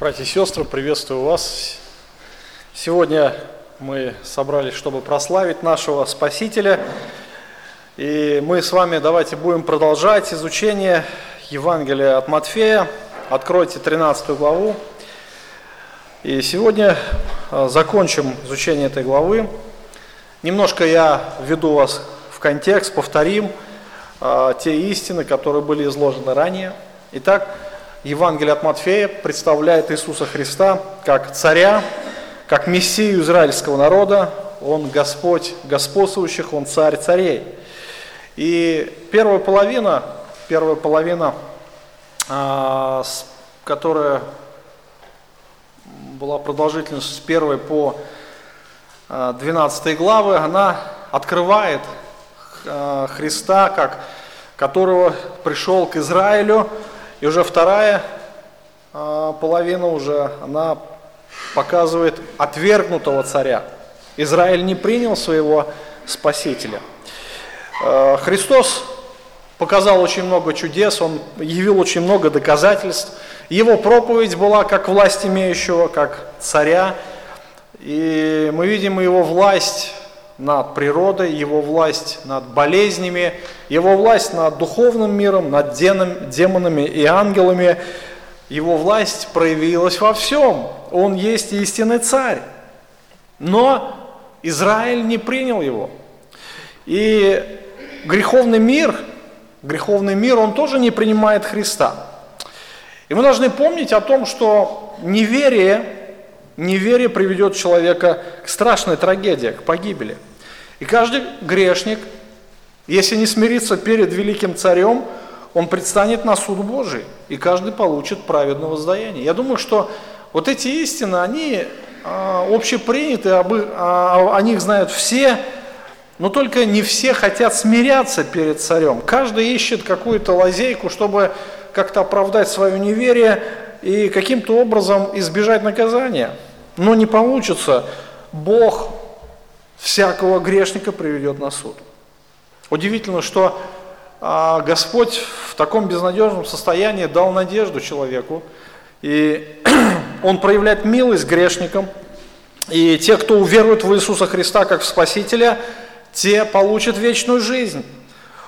Братья и сестры, приветствую вас. Сегодня мы собрались, чтобы прославить нашего Спасителя. И мы с вами давайте будем продолжать изучение Евангелия от Матфея. Откройте 13 главу. И сегодня а, закончим изучение этой главы. Немножко я введу вас в контекст, повторим а, те истины, которые были изложены ранее. Итак, Евангелие от Матфея представляет Иисуса Христа как царя, как мессию израильского народа. Он Господь господствующих, Он царь царей. И первая половина, первая половина, а, которая была продолжительностью с 1 по 12 а, главы, она открывает а, Христа, как, которого пришел к Израилю, и уже вторая а, половина уже, она показывает отвергнутого царя. Израиль не принял своего спасителя. А, Христос показал очень много чудес, Он явил очень много доказательств. Его проповедь была как власть имеющего, как царя. И мы видим его власть над природой, его власть над болезнями, его власть над духовным миром, над демонами и ангелами. Его власть проявилась во всем. Он есть истинный царь. Но Израиль не принял его. И греховный мир, греховный мир, он тоже не принимает Христа. И мы должны помнить о том, что неверие, неверие приведет человека к страшной трагедии, к погибели – и каждый грешник, если не смирится перед великим царем, он предстанет на суд Божий, и каждый получит праведное воздаяние. Я думаю, что вот эти истины, они а, общеприняты, об, а, о них знают все, но только не все хотят смиряться перед царем. Каждый ищет какую-то лазейку, чтобы как-то оправдать свое неверие и каким-то образом избежать наказания. Но не получится. Бог всякого грешника приведет на суд. Удивительно, что а, Господь в таком безнадежном состоянии дал надежду человеку, и Он проявляет милость грешникам, и те, кто уверует в Иисуса Христа как в Спасителя, те получат вечную жизнь.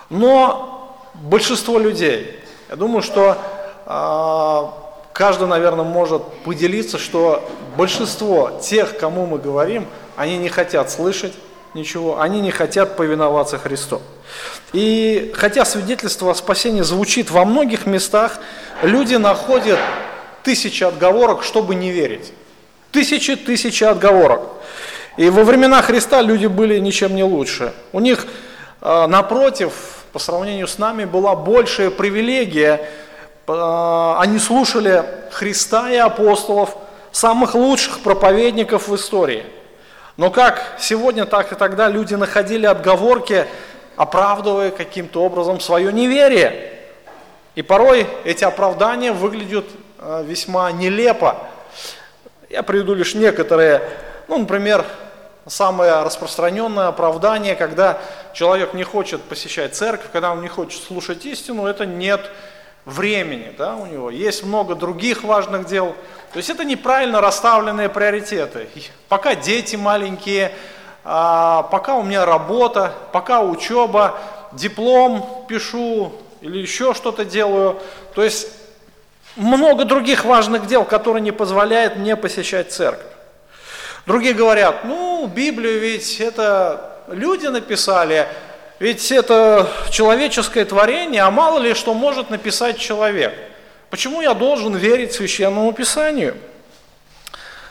Но большинство людей, я думаю, что а, каждый, наверное, может поделиться, что большинство тех, кому мы говорим – они не хотят слышать ничего, они не хотят повиноваться Христу. И хотя свидетельство о спасении звучит во многих местах, люди находят тысячи отговорок, чтобы не верить. Тысячи, тысячи отговорок. И во времена Христа люди были ничем не лучше. У них, а, напротив, по сравнению с нами, была большая привилегия. А, они слушали Христа и апостолов, самых лучших проповедников в истории – но как сегодня, так и тогда люди находили отговорки, оправдывая каким-то образом свое неверие. И порой эти оправдания выглядят э, весьма нелепо. Я приведу лишь некоторые, ну, например, самое распространенное оправдание, когда человек не хочет посещать церковь, когда он не хочет слушать истину, это нет времени да, у него. Есть много других важных дел. То есть это неправильно расставленные приоритеты. Пока дети маленькие, а, пока у меня работа, пока учеба, диплом пишу или еще что-то делаю. То есть много других важных дел, которые не позволяют мне посещать церковь. Другие говорят, ну, Библию ведь это люди написали, ведь это человеческое творение, а мало ли что может написать человек – Почему я должен верить Священному Писанию?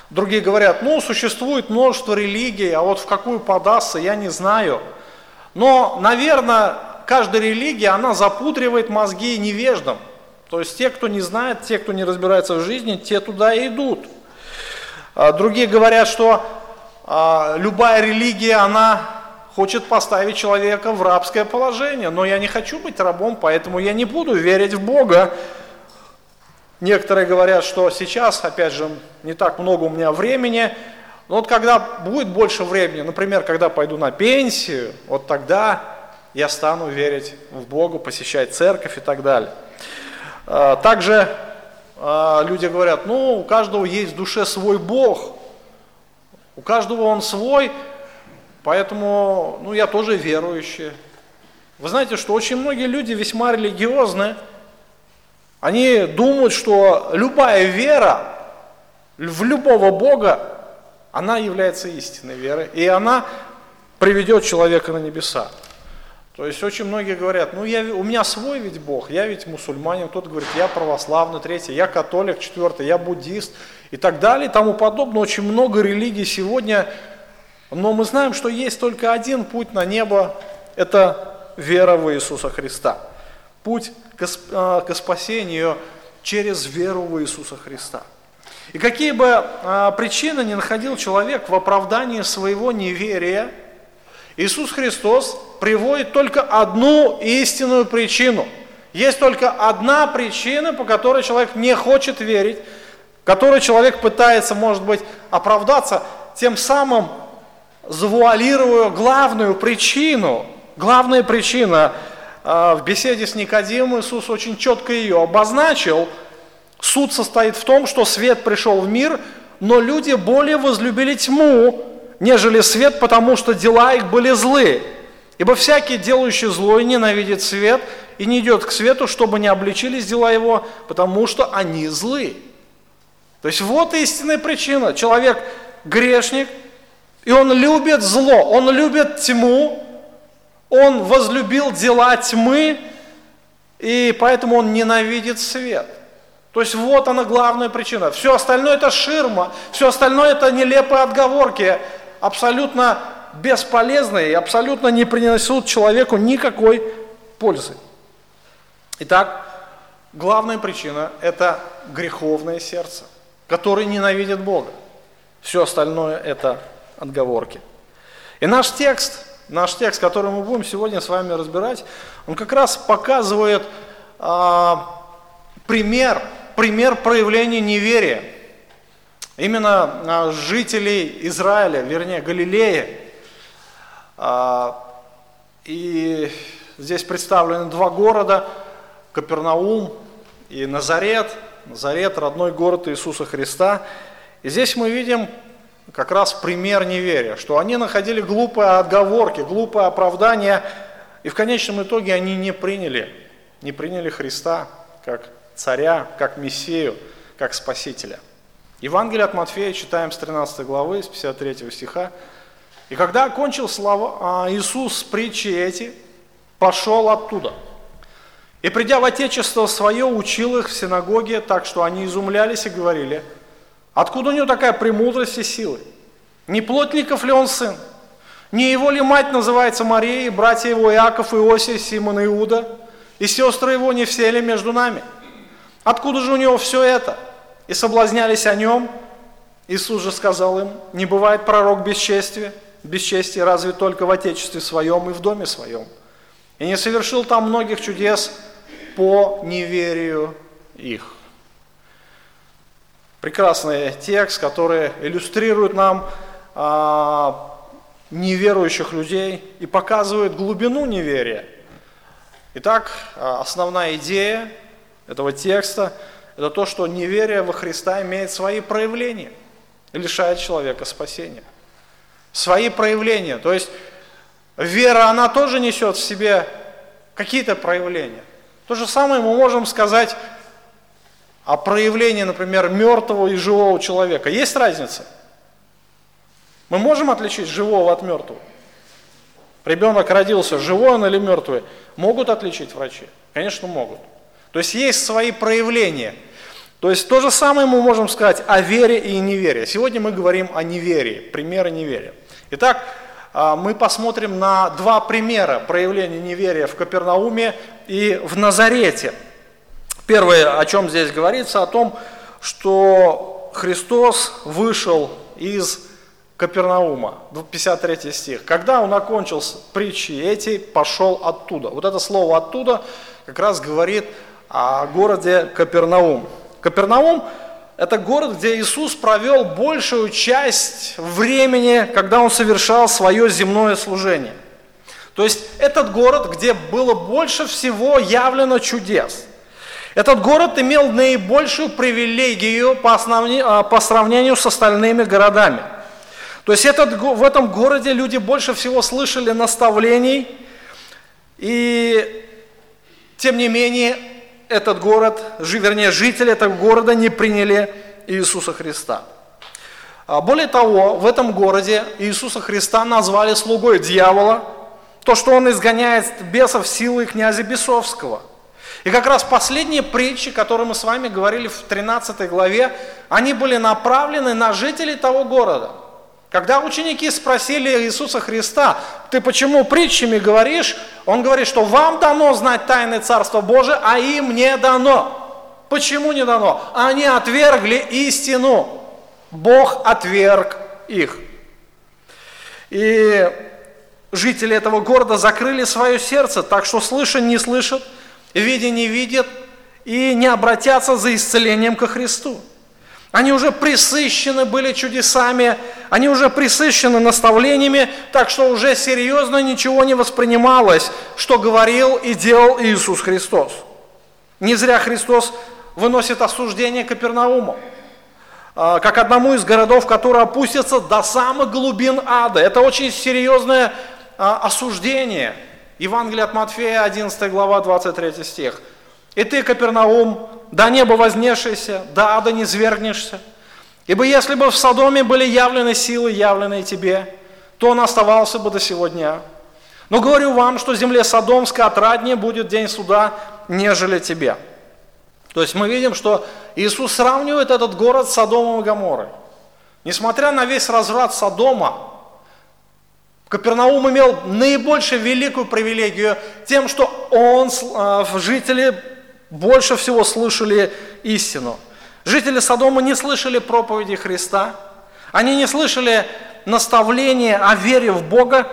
Другие говорят, ну, существует множество религий, а вот в какую подастся, я не знаю. Но, наверное, каждая религия, она запутривает мозги невеждам. То есть те, кто не знает, те, кто не разбирается в жизни, те туда и идут. А другие говорят, что а, любая религия, она хочет поставить человека в рабское положение. Но я не хочу быть рабом, поэтому я не буду верить в Бога, Некоторые говорят, что сейчас, опять же, не так много у меня времени, но вот когда будет больше времени, например, когда пойду на пенсию, вот тогда я стану верить в Бога, посещать церковь и так далее. А, также а, люди говорят, ну, у каждого есть в душе свой Бог, у каждого он свой, поэтому, ну, я тоже верующий. Вы знаете, что очень многие люди весьма религиозны, они думают, что любая вера в любого Бога, она является истинной верой, и она приведет человека на небеса. То есть очень многие говорят, ну я, у меня свой ведь Бог, я ведь мусульманин, кто-то говорит, я православный, третий, я католик, четвертый, я буддист и так далее и тому подобное. Очень много религий сегодня, но мы знаем, что есть только один путь на небо, это вера в Иисуса Христа. Путь к, а, спасению через веру в Иисуса Христа. И какие бы а, причины не находил человек в оправдании своего неверия, Иисус Христос приводит только одну истинную причину. Есть только одна причина, по которой человек не хочет верить, которой человек пытается, может быть, оправдаться, тем самым завуалируя главную причину. Главная причина а, в беседе с Никодимом Иисус очень четко ее обозначил. Суд состоит в том, что свет пришел в мир, но люди более возлюбили тьму, нежели свет, потому что дела их были злы. Ибо всякий, делающий зло, ненавидит свет и не идет к свету, чтобы не обличились дела его, потому что они злы. То есть вот истинная причина. Человек грешник, и он любит зло, он любит тьму, он возлюбил дела тьмы, и поэтому он ненавидит свет. То есть вот она главная причина. Все остальное это ширма, все остальное это нелепые отговорки, абсолютно бесполезные и абсолютно не принесут человеку никакой пользы. Итак, главная причина – это греховное сердце, которое ненавидит Бога. Все остальное – это отговорки. И наш текст, наш текст, который мы будем сегодня с вами разбирать, он как раз показывает а, пример, пример проявления неверия – Именно а, жителей Израиля, вернее Галилея. А, и здесь представлены два города, Капернаум и Назарет. Назарет – родной город Иисуса Христа. И здесь мы видим как раз пример неверия, что они находили глупые отговорки, глупое оправдание, и в конечном итоге они не приняли, не приняли Христа как царя, как Мессию, как Спасителя. Евангелие от Матфея читаем с 13 главы, с 53 стиха. «И когда окончил слова, а, Иисус притчи эти, пошел оттуда. И придя в Отечество свое, учил их в синагоге, так что они изумлялись и говорили, откуда у него такая премудрость и силы? Не плотников ли он сын? Не его ли мать называется Мария, и братья его Иаков, Иосия, Симон и Иуда? И сестры его не все ли между нами? Откуда же у него все это?» и соблазнялись о нем, Иисус же сказал им, не бывает пророк бесчестия, бесчестия разве только в Отечестве своем и в доме своем. И не совершил там многих чудес по неверию их. Прекрасный текст, который иллюстрирует нам а, неверующих людей и показывает глубину неверия. Итак, а, основная идея этого текста – это то, что неверие во Христа имеет свои проявления и лишает человека спасения. Свои проявления. То есть вера, она тоже несет в себе какие-то проявления. То же самое мы можем сказать о проявлении, например, мертвого и живого человека. Есть разница? Мы можем отличить живого от мертвого? Ребенок родился, живой он или мертвый? Могут отличить врачи? Конечно, могут. То есть есть свои проявления – то есть то же самое мы можем сказать о вере и неверии. Сегодня мы говорим о неверии, примеры неверия. Итак, а, мы посмотрим на два примера проявления неверия в Капернауме и в Назарете. Первое, о чем здесь говорится, о том, что Христос вышел из Капернаума, 53 стих. Когда он окончил притчи эти, пошел оттуда. Вот это слово «оттуда» как раз говорит о городе Капернаум. Капернаум – это город, где Иисус провел большую часть времени, когда Он совершал свое земное служение. То есть этот город, где было больше всего явлено чудес. Этот город имел наибольшую привилегию по, основне, а, по сравнению с остальными городами. То есть этот, в этом городе люди больше всего слышали наставлений, и тем не менее этот город, вернее жители этого города не приняли Иисуса Христа. А более того, в этом городе Иисуса Христа назвали слугой дьявола, то, что он изгоняет бесов силой князя Бесовского. И как раз последние притчи, которые мы с вами говорили в 13 главе, они были направлены на жителей того города. Когда ученики спросили Иисуса Христа, ты почему притчами говоришь? Он говорит, что вам дано знать тайны Царства Божия, а им не дано. Почему не дано? Они отвергли истину. Бог отверг их. И жители этого города закрыли свое сердце, так что слыша не слышат, видя не видят и не обратятся за исцелением ко Христу. Они уже присыщены были чудесами, они уже присыщены наставлениями, так что уже серьезно ничего не воспринималось, что говорил и делал Иисус Христос. Не зря Христос выносит осуждение Капернауму. А, как одному из городов, который опустится до самых глубин ада. Это очень серьезное а, осуждение. Евангелие от Матфея, 11 глава, 23 стих. «И ты, Капернаум, до неба вознешься, до ада не свергнешься. Ибо если бы в Содоме были явлены силы, явленные тебе, то он оставался бы до сего дня. Но говорю вам, что земле Содомской отраднее будет день суда, нежели тебе». То есть мы видим, что Иисус сравнивает этот город с Содомом и Гоморрой. Несмотря на весь разврат Содома, Капернаум имел наибольшую великую привилегию тем, что он, а, жители больше всего слышали истину. Жители Содома не слышали проповеди Христа, они не слышали наставления о вере в Бога,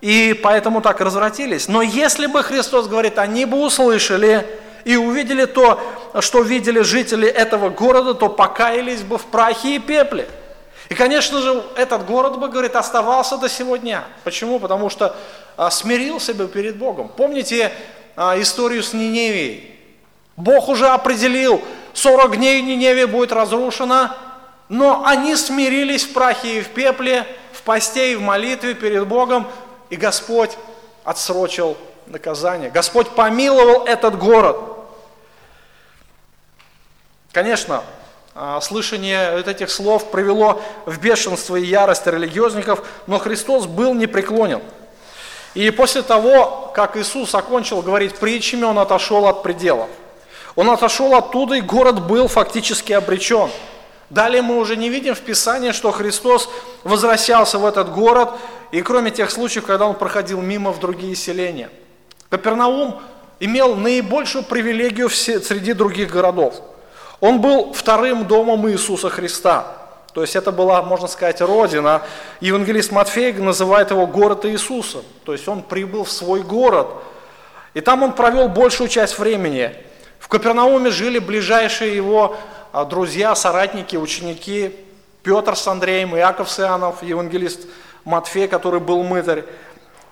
и поэтому так развратились. Но если бы Христос говорит, они бы услышали, и увидели то, что видели жители этого города, то покаялись бы в прахе и пепле. И, конечно же, этот город бы, говорит, оставался до сегодня. Почему? Потому что а, смирился бы перед Богом. Помните а, историю с Ниневией? Бог уже определил, 40 дней Ниневия будет разрушена, но они смирились в прахе и в пепле, в посте и в молитве перед Богом, и Господь отсрочил наказание. Господь помиловал этот город – Конечно, слышание этих слов привело в бешенство и ярость религиозников, но Христос был непреклонен. И после того, как Иисус окончил говорить притчами, Он отошел от пределов. Он отошел оттуда, и город был фактически обречен. Далее мы уже не видим в Писании, что Христос возвращался в этот город, и кроме тех случаев, когда Он проходил мимо в другие селения. Капернаум имел наибольшую привилегию среди других городов – он был вторым домом Иисуса Христа. То есть это была, можно сказать, родина. Евангелист Матфей называет его город Иисуса. То есть он прибыл в свой город. И там он провел большую часть времени. В Капернауме жили ближайшие его а, друзья, соратники, ученики. Петр с Андреем, Иаков с Иоаннов, евангелист Матфей, который был мытарь.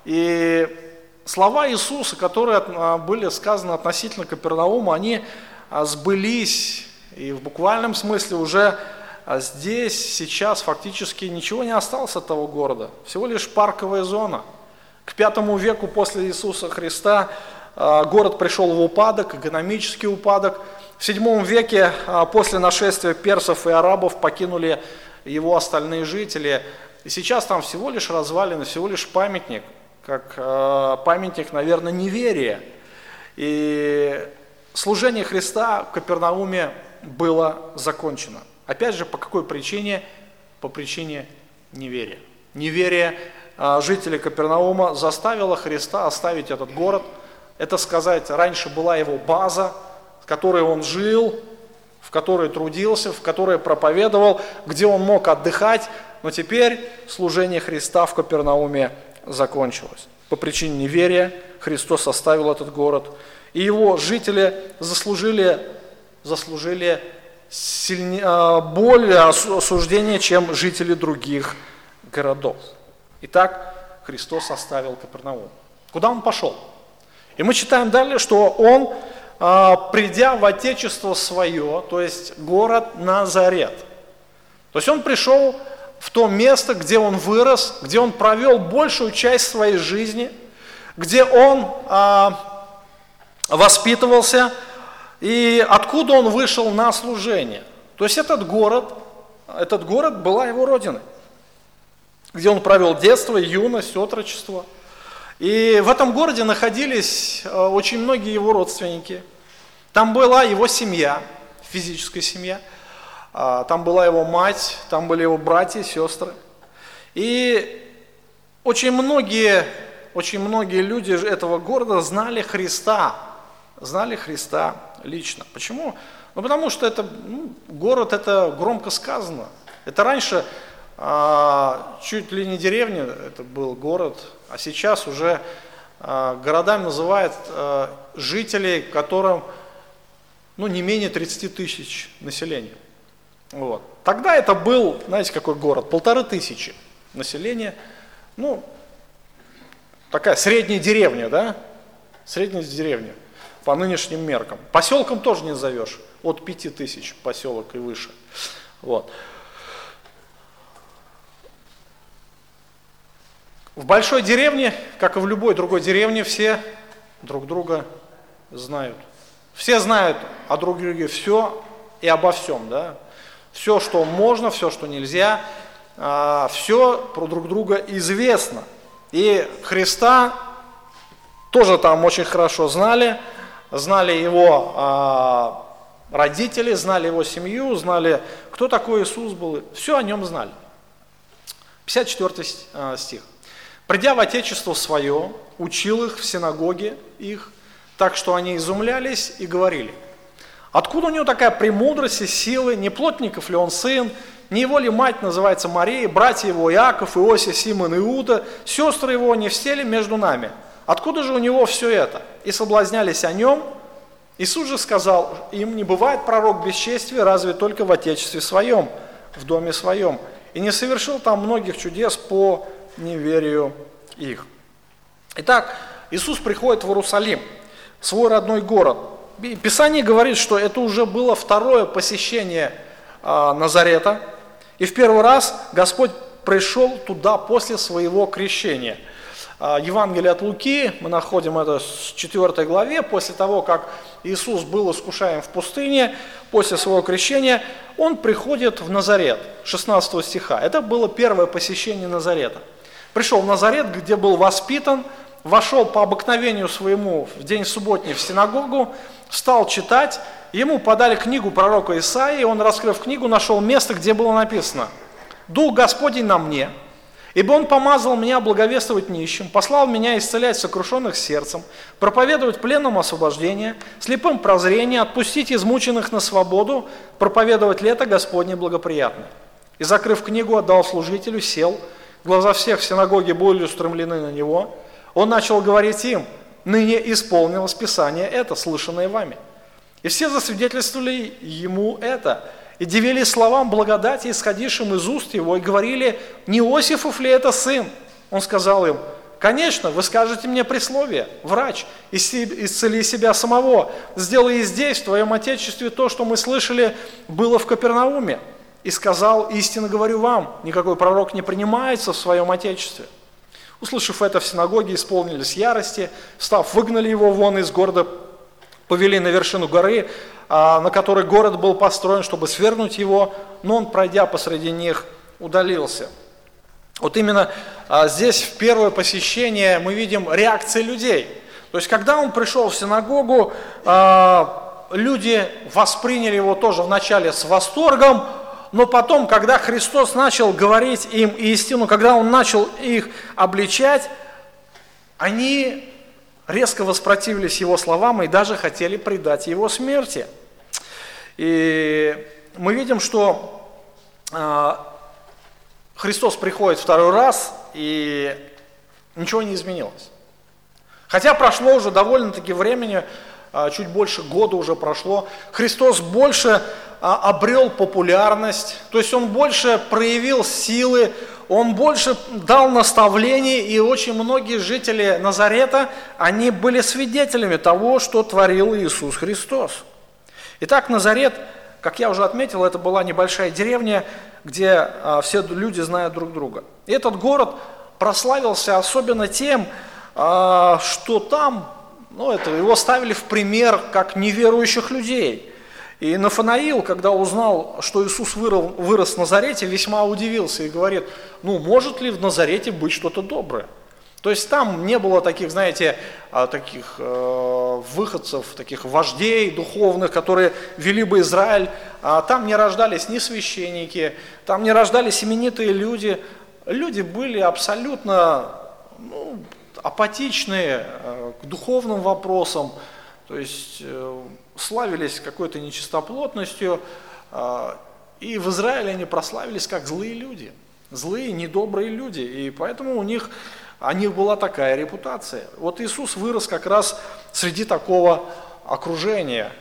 И слова Иисуса, которые а, были сказаны относительно Капернаума, они а, сбылись и в буквальном смысле уже а здесь, сейчас фактически ничего не осталось от того города. Всего лишь парковая зона. К пятому веку после Иисуса Христа а, город пришел в упадок, экономический упадок. В седьмом веке а, после нашествия персов и арабов покинули его остальные жители. И сейчас там всего лишь развалины, всего лишь памятник, как памятник, наверное, неверия. И служение Христа в Капернауме было закончено. Опять же, по какой причине? По причине неверия. Неверие а, жителей Капернаума заставило Христа оставить этот город. Это сказать, раньше была его база, в которой он жил, в которой трудился, в которой проповедовал, где он мог отдыхать, но теперь служение Христа в Капернауме закончилось. По причине неверия Христос оставил этот город, и его жители заслужили заслужили сильнее, а, более осуждения, чем жители других городов. Итак, Христос оставил Капернаум. Куда он пошел? И мы читаем далее, что он а, придя в отечество свое, то есть город Назарет. То есть он пришел в то место, где он вырос, где он провел большую часть своей жизни, где он а, воспитывался и откуда он вышел на служение. То есть этот город, этот город была его родиной, где он провел детство, юность, отрочество – и в этом городе находились э, очень многие его родственники. Там была его семья, физическая семья. А, там была его мать, там были его братья сестры. И очень многие, очень многие люди этого города знали Христа, знали Христа лично. Почему? Ну, потому что это, ну, город, это громко сказано. Это раньше а, чуть ли не деревня, это был город, а сейчас уже а, городами называют а, жителей, которым ну, не менее 30 тысяч населения. Вот. Тогда это был, знаете, какой город? Полторы тысячи населения. Ну, такая средняя деревня, да? Средняя деревня по нынешним меркам. Поселком тоже не назовешь. От пяти тысяч поселок и выше. Вот. В большой деревне, как и в любой другой деревне, все друг друга знают. Все знают о друг друге все и обо всем, да. Все, что можно, все, что нельзя, а, все про друг друга известно. И Христа тоже там очень хорошо знали, знали его а, родители, знали его семью, знали, кто такой Иисус был, все о нем знали. 54 а, стих. Придя в Отечество свое, учил их в синагоге их, так что они изумлялись и говорили, откуда у него такая премудрость и силы, не плотников ли он сын, не его ли мать называется Мария, братья его Иаков, Иосия, Симон, Иуда, сестры его не все ли между нами? Откуда же у него все это? И соблазнялись о нем. Иисус же сказал, им не бывает пророк бесчестия, разве только в Отечестве своем, в доме своем. И не совершил там многих чудес по неверию их. Итак, Иисус приходит в Иерусалим, свой родной город. Писание говорит, что это уже было второе посещение а, Назарета. И в первый раз Господь пришел туда после своего крещения. А, Евангелие от Луки, мы находим это в 4 главе, после того, как Иисус был искушаем в пустыне, после своего крещения, он приходит в Назарет, 16 стиха. Это было первое посещение Назарета. Пришел в Назарет, где был воспитан, вошел по обыкновению своему в день субботний в синагогу, стал читать, ему подали книгу пророка Исаии, он, раскрыв книгу, нашел место, где было написано «Дух Господень на мне, ибо Он помазал меня благовествовать нищим, послал меня исцелять сокрушенных сердцем, проповедовать пленным освобождение, слепым прозрение, отпустить измученных на свободу, проповедовать лето Господне благоприятное». И, закрыв книгу, отдал служителю, сел – глаза всех в синагоге были устремлены на него, он начал говорить им, ныне исполнилось Писание это, слышанное вами. И все засвидетельствовали ему это, и дивились словам благодати, исходившим из уст его, и говорили, не Иосифов ли это сын? Он сказал им, конечно, вы скажете мне присловие, врач, исцели себя самого, сделай и здесь, в твоем отечестве, то, что мы слышали, было в Капернауме и сказал, истинно говорю вам, никакой пророк не принимается в своем Отечестве. Услышав это, в синагоге исполнились ярости, став, выгнали его вон из города, повели на вершину горы, на которой город был построен, чтобы свергнуть его, но он, пройдя посреди них, удалился. Вот именно а, здесь в первое посещение мы видим реакции людей. То есть, когда он пришел в синагогу, а, люди восприняли его тоже вначале с восторгом, но потом, когда Христос начал говорить им истину, когда Он начал их обличать, они резко воспротивились Его словам и даже хотели предать Его смерти. И мы видим, что а, Христос приходит второй раз, и ничего не изменилось. Хотя прошло уже довольно-таки времени, а, чуть больше года уже прошло, Христос больше а, обрел популярность, то есть он больше проявил силы, он больше дал наставлений, и очень многие жители Назарета, они были свидетелями того, что творил Иисус Христос. Итак, Назарет, как я уже отметил, это была небольшая деревня, где а, все люди знают друг друга. И этот город прославился особенно тем, а, что там, ну, это, его ставили в пример как неверующих людей – и Нафанаил, когда узнал, что Иисус вырос в Назарете, весьма удивился и говорит, ну может ли в Назарете быть что-то доброе? То есть там не было таких, знаете, а, таких э, выходцев, таких вождей духовных, которые вели бы Израиль. А там не рождались ни священники, там не рождались именитые люди. Люди были абсолютно ну, апатичные э, к духовным вопросам. То есть э, славились какой-то нечистоплотностью, а, и в Израиле они прославились как злые люди, злые, недобрые люди, и поэтому у них, у них была такая репутация. Вот Иисус вырос как раз среди такого окружения,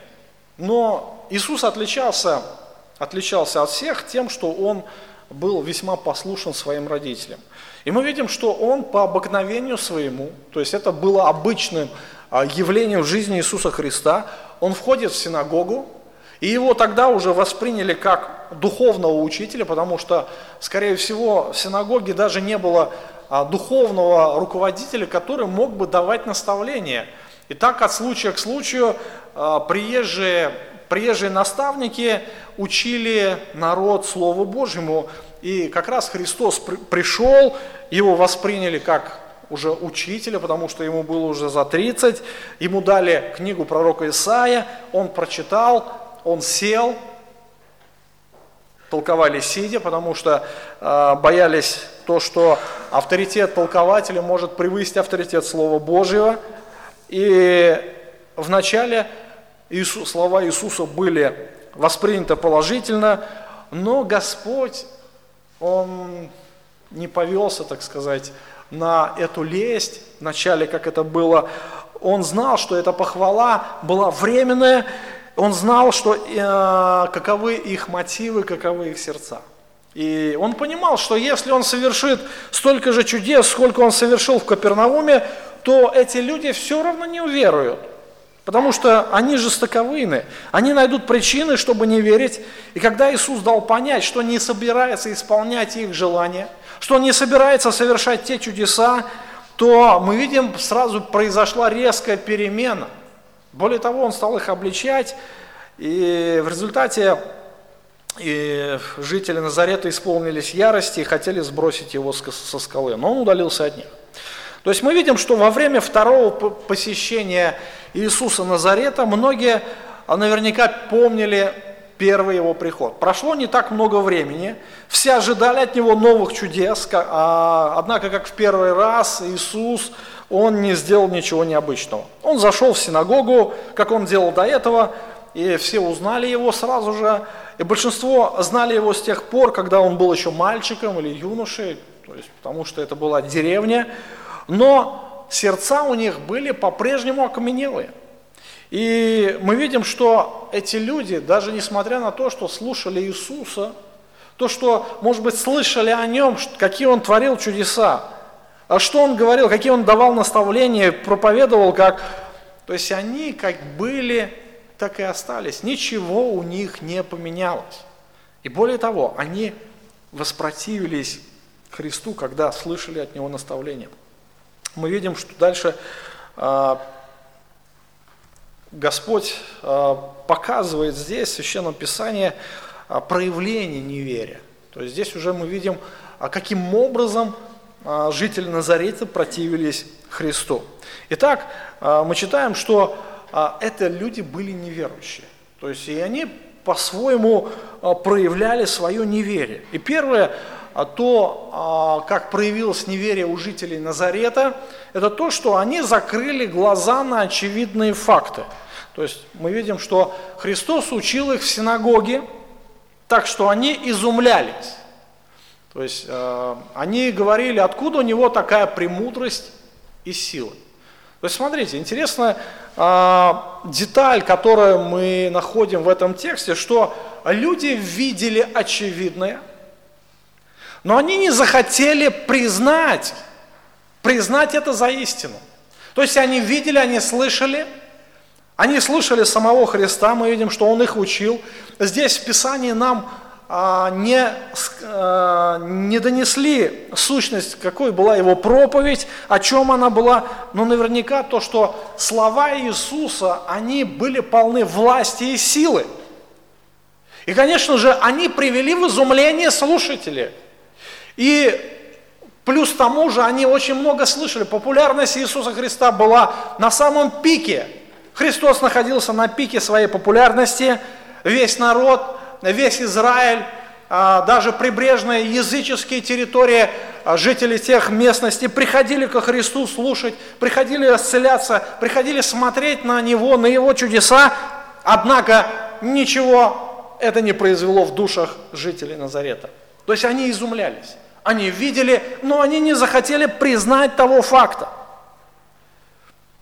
но Иисус отличался, отличался от всех тем, что Он был весьма послушен своим родителям. И мы видим, что он по обыкновению своему, то есть это было обычным а, явлением в жизни Иисуса Христа, он входит в синагогу, и его тогда уже восприняли как духовного учителя, потому что, скорее всего, в синагоге даже не было духовного руководителя, который мог бы давать наставления. И так от случая к случаю а, приезжие, приезжие наставники учили народ Слову Божьему. И как раз Христос пришел, его восприняли как уже учителя, потому что ему было уже за 30. Ему дали книгу пророка Исаия, он прочитал, он сел, толковали сидя, потому что э, боялись то, что авторитет толкователя может превысить авторитет Слова Божьего. И вначале Иисус, слова Иисуса были восприняты положительно, но Господь, Он не повелся, так сказать, на эту лесть, вначале, как это было, он знал, что эта похвала была временная, он знал, что, э, каковы их мотивы, каковы их сердца. И он понимал, что если он совершит столько же чудес, сколько он совершил в Капернауме, то эти люди все равно не уверуют. Потому что они жестоковыйны, они найдут причины, чтобы не верить. И когда Иисус дал понять, что не собирается исполнять их желания – что не собирается совершать те чудеса, то мы видим, сразу произошла резкая перемена. Более того, он стал их обличать, и в результате и жители Назарета исполнились ярости и хотели сбросить его со скалы, но он удалился от них. То есть мы видим, что во время второго посещения Иисуса Назарета многие наверняка помнили первый его приход. Прошло не так много времени, все ожидали от него новых чудес, а, однако, как в первый раз, Иисус, он не сделал ничего необычного. Он зашел в синагогу, как он делал до этого, и все узнали его сразу же, и большинство знали его с тех пор, когда он был еще мальчиком или юношей, то есть, потому что это была деревня, но сердца у них были по-прежнему окаменелые. И мы видим, что эти люди, даже несмотря на то, что слушали Иисуса, то, что, может быть, слышали о нем, какие он творил чудеса, а что он говорил, какие он давал наставления, проповедовал, как... То есть они как были, так и остались. Ничего у них не поменялось. И более того, они воспротивились Христу, когда слышали от Него наставления. Мы видим, что дальше а, Господь а, показывает здесь, в Священном Писании, а, проявление неверия. То есть здесь уже мы видим, каким образом жители Назарета противились Христу. Итак, мы читаем, что это люди были неверующие. То есть и они по-своему проявляли свое неверие. И первое, то, как проявилось неверие у жителей Назарета, это то, что они закрыли глаза на очевидные факты. То есть мы видим, что Христос учил их в синагоге, так что они изумлялись. То есть э, они говорили, откуда у него такая премудрость и сила. То есть смотрите, интересная э, деталь, которую мы находим в этом тексте, что люди видели очевидное, Но они не захотели признать, признать это за истину. То есть они видели, они слышали, они слышали самого Христа, мы видим, что Он их учил. Здесь в Писании нам не, а, не донесли сущность, какой была его проповедь, о чем она была, но наверняка то, что слова Иисуса, они были полны власти и силы. И, конечно же, они привели в изумление слушателей. И плюс тому же они очень много слышали. Популярность Иисуса Христа была на самом пике. Христос находился на пике своей популярности. Весь народ, весь Израиль, а, даже прибрежные языческие территории, а, жители тех местностей приходили ко Христу слушать, приходили исцеляться, приходили смотреть на Него, на Его чудеса. Однако ничего это не произвело в душах жителей Назарета. То есть они изумлялись. Они видели, но они не захотели признать того факта.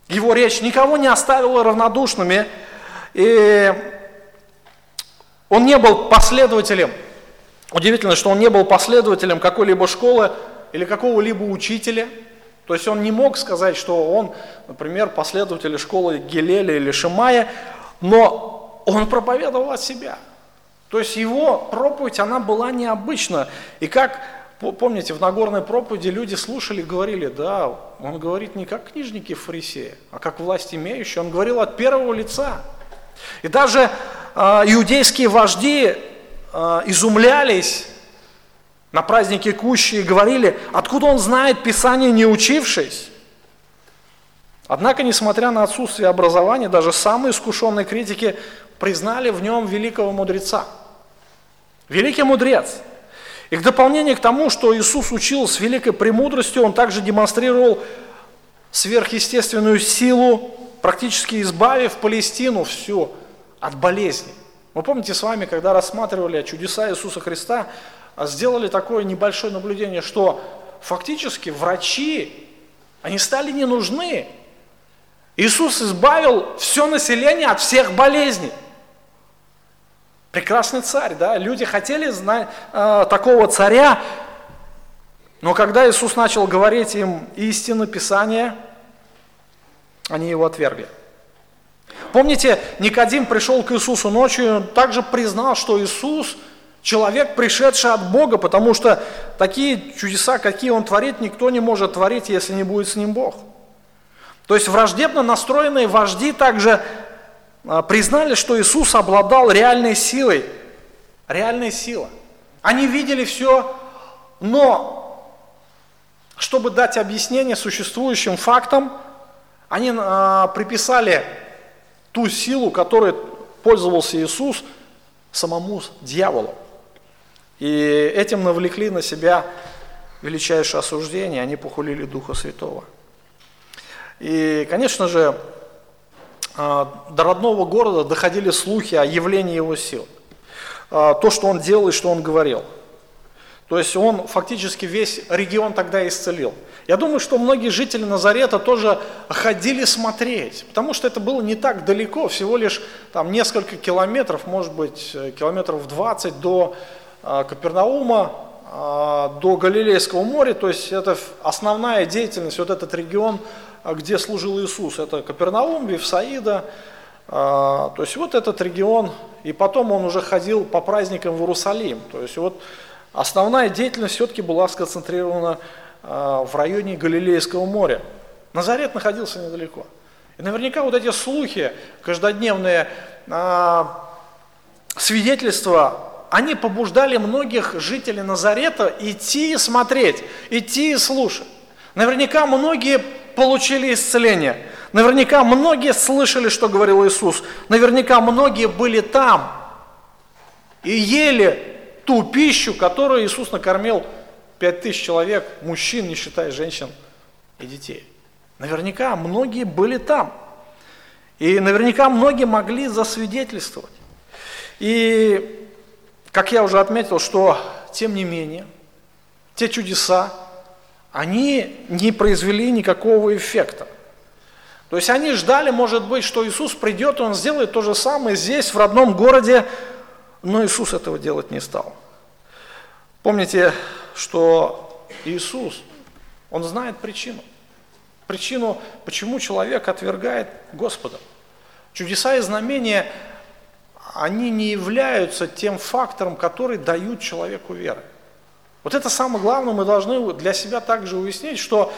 Его речь никого не оставила равнодушными, и он не был последователем. Удивительно, что он не был последователем какой-либо школы или какого-либо учителя. То есть он не мог сказать, что он, например, последователь школы Гелеля или Шимая, но он проповедовал от себя. То есть его проповедь, она была необычна. И как Помните, в Нагорной проповеди люди слушали говорили, да, он говорит не как книжники фарисеи, а как власть имеющий, он говорил от первого лица. И даже э, иудейские вожди э, изумлялись на празднике Кущи и говорили, откуда он знает Писание, не учившись. Однако, несмотря на отсутствие образования, даже самые искушенные критики признали в нем великого мудреца. Великий мудрец – и к дополнению к тому, что Иисус учил с великой премудростью, Он также демонстрировал сверхъестественную силу, практически избавив Палестину всю от болезни. Мы помните с вами, когда рассматривали чудеса Иисуса Христа, сделали такое небольшое наблюдение, что фактически врачи, они стали не нужны. Иисус избавил все население от всех болезней. Прекрасный царь, да, люди хотели знать э, такого царя, но когда Иисус начал говорить им истины Писания, они его отвергли. Помните, Никодим пришел к Иисусу ночью, и также признал, что Иисус – человек, пришедший от Бога, потому что такие чудеса, какие он творит, никто не может творить, если не будет с ним Бог. То есть враждебно настроенные вожди также а, признали, что Иисус обладал реальной силой. Реальной силой. Они видели все, но чтобы дать объяснение существующим фактам, они а, приписали ту силу, которой пользовался Иисус, самому дьяволу. И этим навлекли на себя величайшее осуждение, они похулили Духа Святого. И, конечно же, а, до родного города доходили слухи о явлении его сил. А, то, что он делал и что он говорил. То есть он фактически весь регион тогда исцелил. Я думаю, что многие жители Назарета тоже ходили смотреть, потому что это было не так далеко, всего лишь там несколько километров, может быть, э, километров 20 до а, Капернаума, до Галилейского моря, то есть это основная деятельность, вот этот регион где служил Иисус. Это Капернаум, Вифсаида, то есть вот этот регион. И потом он уже ходил по праздникам в Иерусалим. То есть вот основная деятельность все-таки была сконцентрирована а, в районе Галилейского моря. Назарет находился недалеко. И наверняка вот эти слухи, каждодневные свидетельства, они побуждали многих жителей Назарета идти и смотреть, идти и слушать. Наверняка многие получили исцеление. Наверняка многие слышали, что говорил Иисус. Наверняка многие были там и ели ту пищу, которую Иисус накормил пять тысяч человек, мужчин, не считая женщин и детей. Наверняка многие были там. И наверняка многие могли засвидетельствовать. И, как я уже отметил, что, тем не менее, те чудеса, они не произвели никакого эффекта. То есть они ждали, может быть, что Иисус придет, и Он сделает то же самое здесь, в родном городе, но Иисус этого делать не стал. Помните, что Иисус, Он знает причину. Причину, почему человек отвергает Господа. Чудеса и знамения, они не являются тем фактором, который дают человеку веры. Вот это самое главное, мы должны для себя также уяснить, что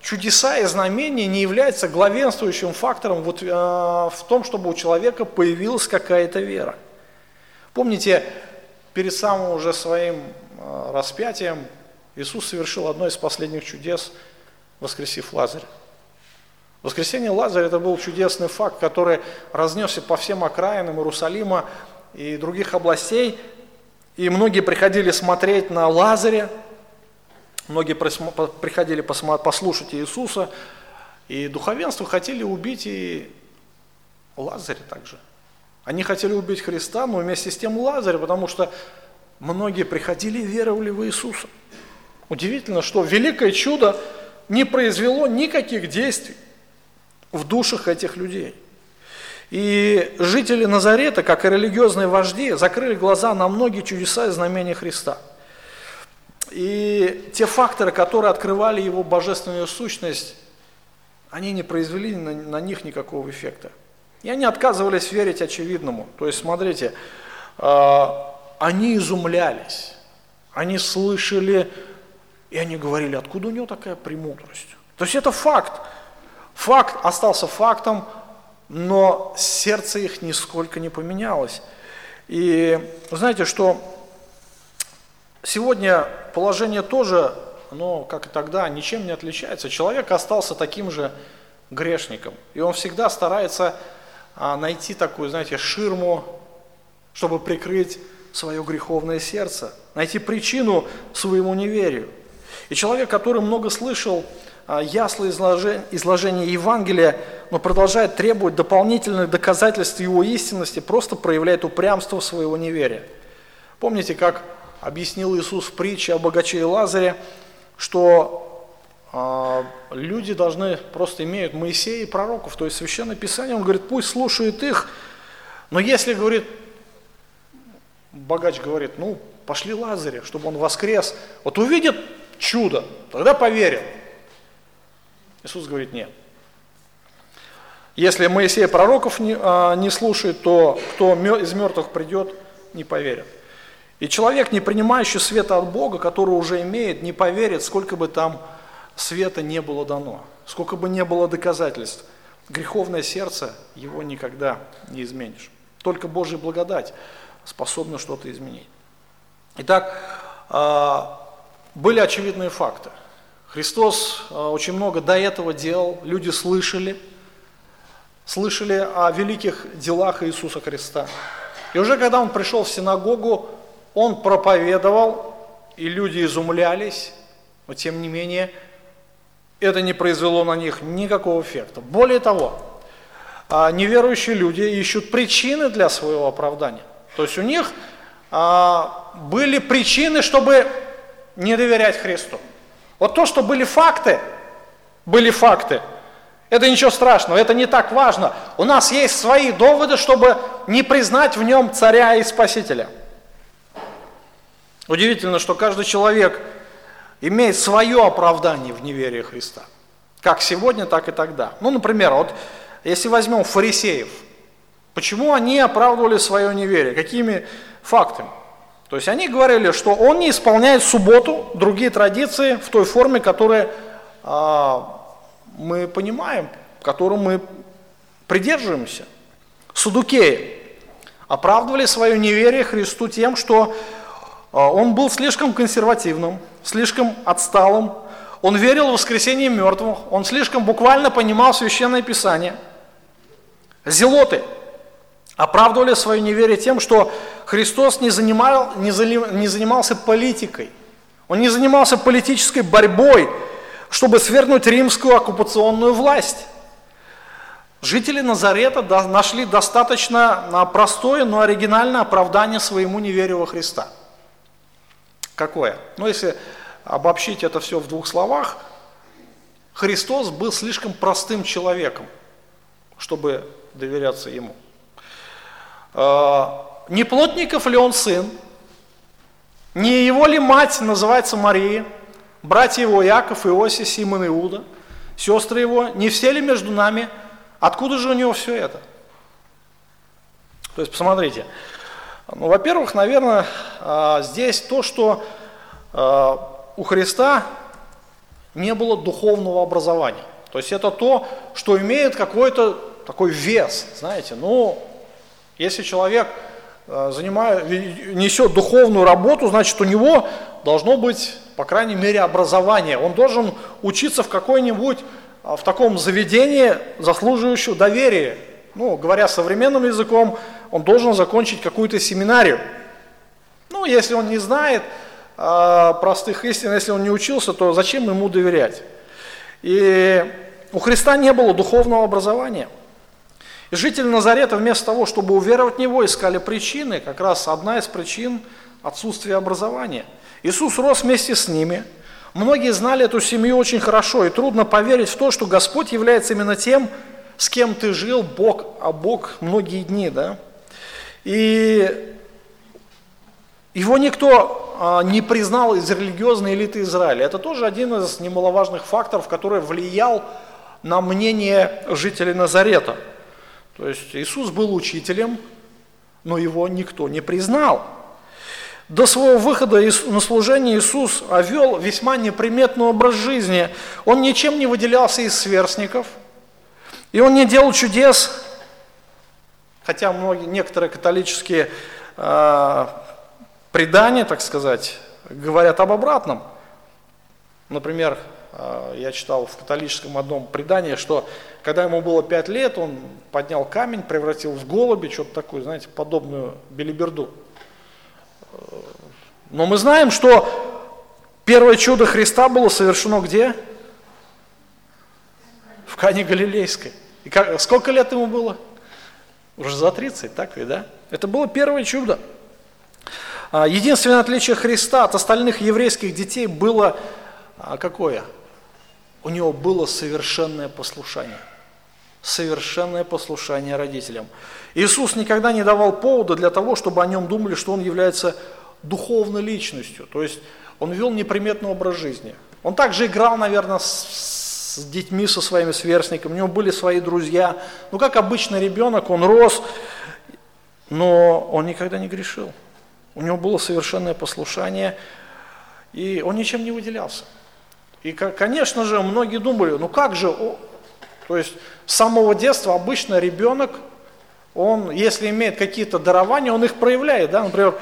чудеса и знамения не являются главенствующим фактором вот, э, в том, чтобы у человека появилась какая-то вера. Помните, перед самым уже своим э, распятием Иисус совершил одно из последних чудес, воскресив Лазаря. Воскресение Лазаря – это был чудесный факт, который разнесся по всем окраинам Иерусалима и других областей, и многие приходили смотреть на Лазаря, многие приходили послушать Иисуса, и духовенство хотели убить и Лазаря также. Они хотели убить Христа, но вместе с тем Лазаря, потому что многие приходили и веровали в Иисуса. Удивительно, что великое чудо не произвело никаких действий в душах этих людей. И жители Назарета, как и религиозные вожди, закрыли глаза на многие чудеса и знамения Христа. И те факторы, которые открывали его божественную сущность, они не произвели на, на них никакого эффекта. И они отказывались верить очевидному. То есть, смотрите, э, они изумлялись, они слышали, и они говорили, откуда у него такая премудрость. То есть это факт. Факт остался фактом, но сердце их нисколько не поменялось. И знаете, что сегодня положение тоже, но как и тогда, ничем не отличается. Человек остался таким же грешником. И он всегда старается а, найти такую, знаете, ширму, чтобы прикрыть свое греховное сердце, найти причину своему неверию. И человек, который много слышал а, ясло изложение, Евангелия, но продолжает требовать дополнительных доказательств его истинности, просто проявляет упрямство своего неверия. Помните, как объяснил Иисус в притче о богаче и Лазаре, что люди должны просто имеют Моисея и пророков, то есть Священное Писание, он говорит, пусть слушают их, но если, говорит, богач говорит, ну, пошли Лазаря, чтобы он воскрес, вот увидит чудо, тогда поверил. Иисус говорит, нет. Если Моисея пророков не, а, не слушает, то кто из мертвых придет, не поверит. И человек, не принимающий света от Бога, который уже имеет, не поверит, сколько бы там света не было дано, сколько бы не было доказательств. Греховное сердце его никогда не изменишь. Только Божья благодать способна что-то изменить. Итак, а, были очевидные факты. Христос а, очень много до этого делал, люди слышали, слышали о великих делах Иисуса Христа. И уже когда Он пришел в синагогу, Он проповедовал, и люди изумлялись, но тем не менее это не произвело на них никакого эффекта. Более того, а, неверующие люди ищут причины для своего оправдания. То есть у них а, были причины, чтобы не доверять Христу. Вот то, что были факты, были факты. Это ничего страшного, это не так важно. У нас есть свои доводы, чтобы не признать в нем царя и спасителя. Удивительно, что каждый человек имеет свое оправдание в неверии Христа. Как сегодня, так и тогда. Ну, например, вот если возьмем фарисеев, почему они оправдывали свое неверие? Какими фактами? То есть они говорили, что он не исполняет субботу, другие традиции в той форме, которую а, мы понимаем, которую мы придерживаемся. Судукеи оправдывали свое неверие Христу тем, что он был слишком консервативным, слишком отсталым, он верил в воскресение мертвых, он слишком буквально понимал Священное Писание. Зелоты – оправдывали свое неверие тем, что Христос не, занимал, не, не занимался политикой, он не занимался политической борьбой, чтобы свергнуть римскую оккупационную власть. Жители Назарета нашли достаточно а, простое, но оригинальное оправдание своему неверию во Христа. Какое? Ну, если обобщить это все в двух словах, Христос был слишком простым человеком, чтобы доверяться Ему. А, не плотников ли он сын? Не его ли мать называется Мария? Братья его Яков, Иосиф, Симон, Иуда, сестры его, не все ли между нами? Откуда же у него все это? То есть, посмотрите, ну, во-первых, наверное, здесь то, что а, у Христа не было духовного образования. То есть это то, что имеет какой-то такой вес, знаете. Ну, если человек а, занимает, несет духовную работу, значит у него должно быть, по крайней мере, образование. Он должен учиться в какой-нибудь, в таком заведении, заслуживающем доверия. Ну, говоря современным языком, он должен закончить какую-то семинарию. Ну, если он не знает э, простых истин, если он не учился, то зачем ему доверять? И у Христа не было духовного образования. И жители Назарета вместо того, чтобы уверовать в Него, искали причины. Как раз одна из причин – отсутствие образования. Иисус рос вместе с ними. Многие знали эту семью очень хорошо, и трудно поверить в то, что Господь является именно тем, с кем ты жил, Бог, а Бог многие дни, да? И его никто а, не признал из религиозной элиты Израиля. Это тоже один из немаловажных факторов, который влиял на мнение жителей Назарета. То есть Иисус был учителем, но его никто не признал. До своего выхода на служение Иисус вел весьма неприметный образ жизни. Он ничем не выделялся из сверстников, и он не делал чудес, Хотя многие, некоторые католические э, предания, так сказать, говорят об обратном. Например, э, я читал в католическом одном предании, что когда ему было пять лет, он поднял камень, превратил в голуби, что-то такое, знаете, подобную белиберду. Но мы знаем, что первое чудо Христа было совершено где? В Кане Галилейской. И как, сколько лет ему было? Уже за 30, так ведь, да? Это было первое чудо. А, единственное отличие Христа от остальных еврейских детей было а, какое? У него было совершенное послушание. Совершенное послушание родителям. Иисус никогда не давал повода для того, чтобы о нем думали, что он является духовной личностью. То есть он вел неприметный образ жизни. Он также играл, наверное, с с детьми, со своими сверстниками, у него были свои друзья. Ну, как обычный ребенок, он рос, но он никогда не грешил. У него было совершенное послушание, и он ничем не выделялся. И, конечно же, многие думали, ну как же, то есть с самого детства обычно ребенок, он, если имеет какие-то дарования, он их проявляет, да, например,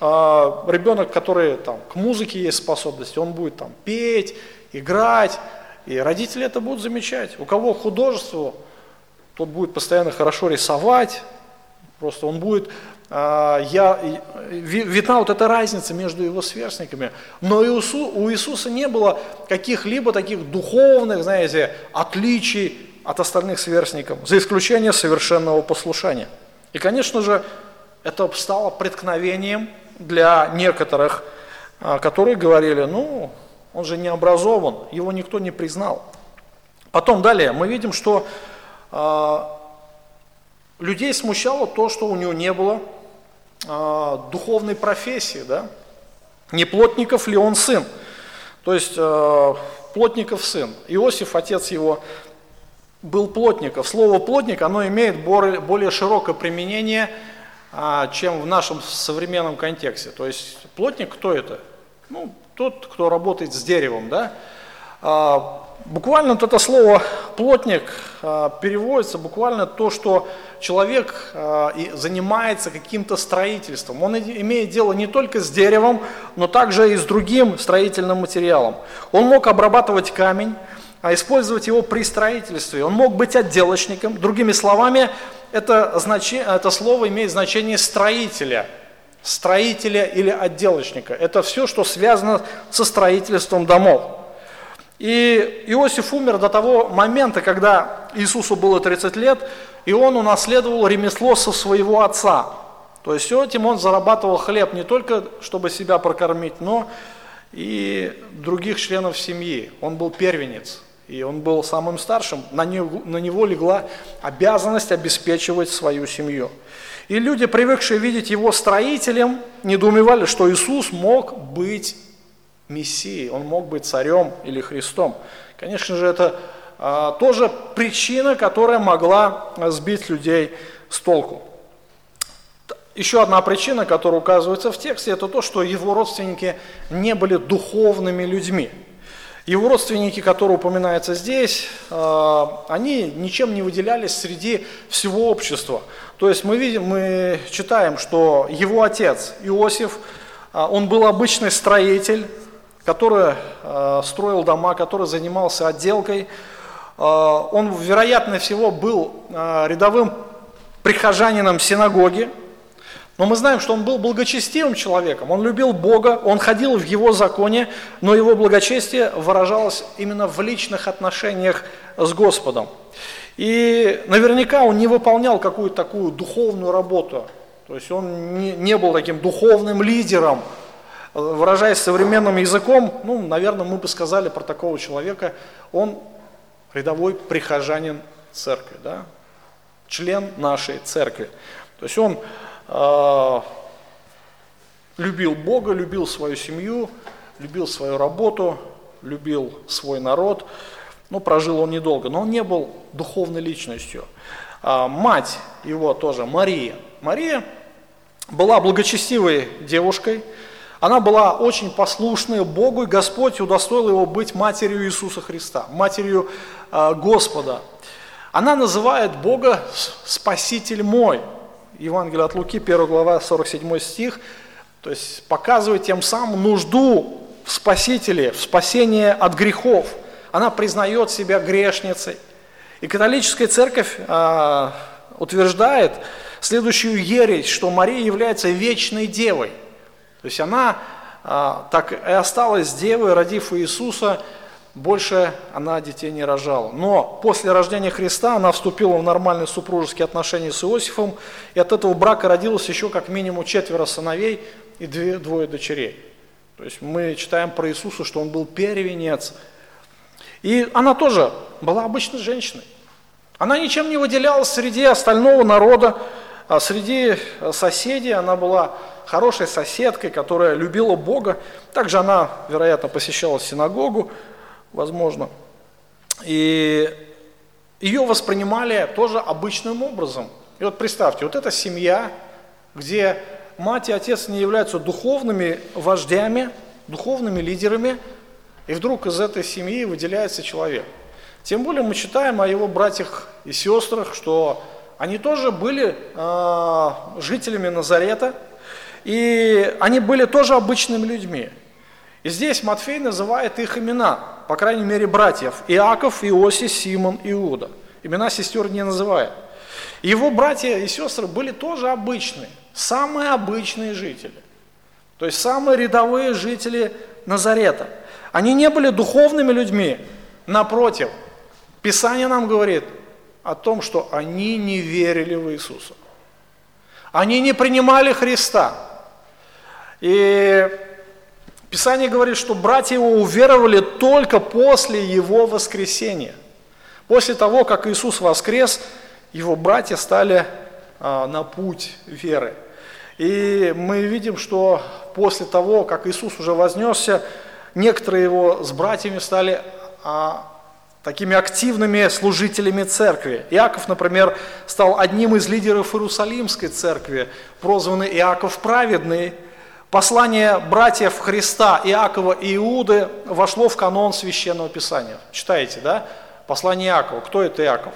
а, ребенок, который там к музыке есть способности, он будет там петь, играть, и родители это будут замечать. У кого художество, тот будет постоянно хорошо рисовать, просто он будет, я, видна вот эта разница между его сверстниками. Но и у, у Иисуса не было каких-либо таких духовных, знаете, отличий от остальных сверстников, за исключением совершенного послушания. И, конечно же, это стало преткновением для некоторых, а, которые говорили, ну, он же не образован, его никто не признал. Потом далее мы видим, что э, людей смущало то, что у него не было э, духовной профессии, да? Не плотников ли он сын? То есть э, плотников сын. Иосиф, отец его, был плотников. Слово плотник, оно имеет более, широкое применение, а, чем в нашем современном контексте. То есть плотник кто это? Ну, тот, кто работает с деревом, да, а, Буквально вот это слово «плотник» а, переводится буквально то, что человек а, занимается каким-то строительством. Он имеет дело не только с деревом, но также и с другим строительным материалом. Он мог обрабатывать камень, использовать его при строительстве. Он мог быть отделочником. Другими словами, это, значение, это слово имеет значение строителя – строителя или отделочника. Это все, что связано со строительством домов. И Иосиф умер до того момента, когда Иисусу было 30 лет, и он унаследовал ремесло со своего отца. То есть этим он зарабатывал хлеб не только, чтобы себя прокормить, но и других членов семьи. Он был первенец, и он был самым старшим. На него, на него легла обязанность обеспечивать свою семью. И люди, привыкшие видеть его строителем, недоумевали, что Иисус мог быть Мессией, он мог быть царем или Христом. Конечно же, это а, тоже причина, которая могла сбить людей с толку. Еще одна причина, которая указывается в тексте, это то, что его родственники не были духовными людьми. Его родственники, которые упоминаются здесь, а, они ничем не выделялись среди всего общества. То есть мы видим, мы читаем, что его отец Иосиф, а, он был обычный строитель, который а, строил дома, который занимался отделкой. Он, вероятно всего, был рядовым прихожанином синагоги, но мы знаем, что он был благочестивым человеком, он любил Бога, он ходил в его законе, но его благочестие выражалось именно в личных отношениях с Господом. И наверняка он не выполнял какую-то такую духовную работу, то есть он не, не был таким духовным лидером, выражаясь современным языком, ну, наверное, мы бы сказали про такого человека, он рядовой прихожанин церкви, да? член нашей церкви. То есть он а, любил Бога, любил свою семью, любил свою работу, любил свой народ. Ну, прожил он недолго, но он не был духовной личностью. А, мать его тоже, Мария. Мария была благочестивой девушкой, она была очень послушной Богу, и Господь удостоил его быть матерью Иисуса Христа, матерью э, Господа. Она называет Бога «Спаситель мой». Евангелие от Луки, 1 глава, 47 стих, то есть показывает тем самым нужду в Спасителе, в спасении от грехов. Она признает себя грешницей. И католическая церковь а, утверждает следующую ересь, что Мария является вечной девой. То есть она а, так и осталась девой, родив Иисуса, больше она детей не рожала. Но после рождения Христа она вступила в нормальные супружеские отношения с Иосифом, и от этого брака родилось еще как минимум четверо сыновей и две, двое дочерей. То есть мы читаем про Иисуса, что он был первенец. И она тоже была обычной женщиной. Она ничем не выделялась среди остального народа, а среди соседей она была хорошей соседкой, которая любила Бога. Также она, вероятно, посещала синагогу, возможно. И ее воспринимали тоже обычным образом. И вот представьте, вот эта семья, где мать и отец не являются духовными вождями, духовными лидерами, и вдруг из этой семьи выделяется человек. Тем более мы читаем о его братьях и сестрах, что они тоже были э, жителями Назарета, и они были тоже обычными людьми. И здесь Матфей называет их имена, по крайней мере, братьев. Иаков, Иосиф, Симон, Иуда. Имена сестер не называет. Его братья и сестры были тоже обычные, самые обычные жители. То есть самые рядовые жители Назарета. Они не были духовными людьми. Напротив, Писание нам говорит о том, что они не верили в Иисуса. Они не принимали Христа. И Писание говорит, что братья его уверовали только после его воскресения. После того, как Иисус воскрес, его братья стали а, на путь веры. И мы видим, что после того, как Иисус уже вознесся, некоторые его с братьями стали а, такими активными служителями церкви. Иаков, например, стал одним из лидеров Иерусалимской церкви, прозванный Иаков Праведный – Послание братьев Христа Иакова и Иуды вошло в канон Священного Писания. Читаете, да? Послание Иакова. Кто это Иаков?